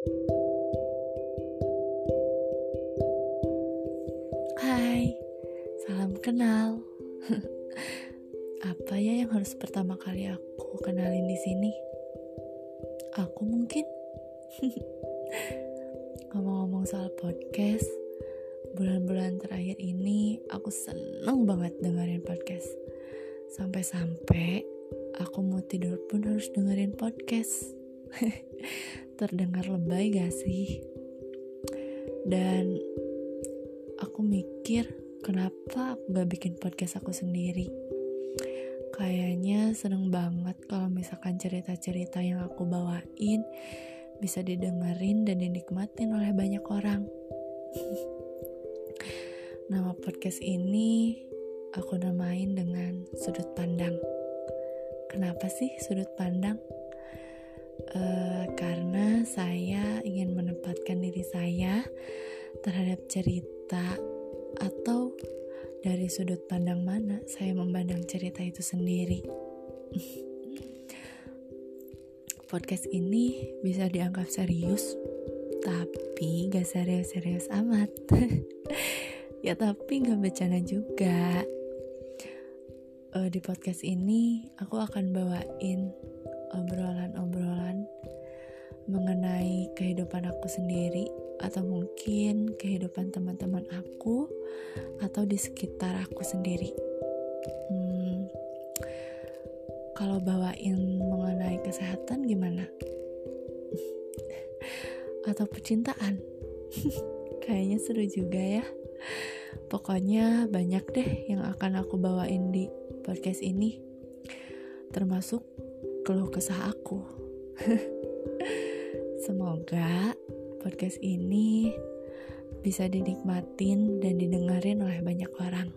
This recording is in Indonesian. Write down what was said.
Hai, salam kenal. Apa ya yang harus pertama kali aku kenalin di sini? Aku mungkin. Ngomong-ngomong soal podcast, bulan-bulan terakhir ini aku seneng banget dengerin podcast. Sampai-sampai aku mau tidur pun harus dengerin podcast. Terdengar lebay gak sih? Dan aku mikir kenapa aku gak bikin podcast aku sendiri? Kayaknya seneng banget kalau misalkan cerita-cerita yang aku bawain bisa didengerin dan dinikmatin oleh banyak orang. Nama podcast ini aku namain dengan sudut pandang. Kenapa sih sudut pandang? Uh, karena saya ingin menempatkan diri saya terhadap cerita atau dari sudut pandang mana saya memandang cerita itu sendiri. Podcast ini bisa dianggap serius, tapi gak serius-serius amat. ya tapi gak bercanda juga. Uh, di podcast ini aku akan bawain mengenai kehidupan aku sendiri atau mungkin kehidupan teman-teman aku atau di sekitar aku sendiri. Hmm, kalau bawain mengenai kesehatan gimana? atau percintaan? Kayaknya seru juga ya. Pokoknya banyak deh yang akan aku bawain di podcast ini. Termasuk keluh kesah aku. Semoga podcast ini bisa dinikmatin dan didengarin oleh banyak orang.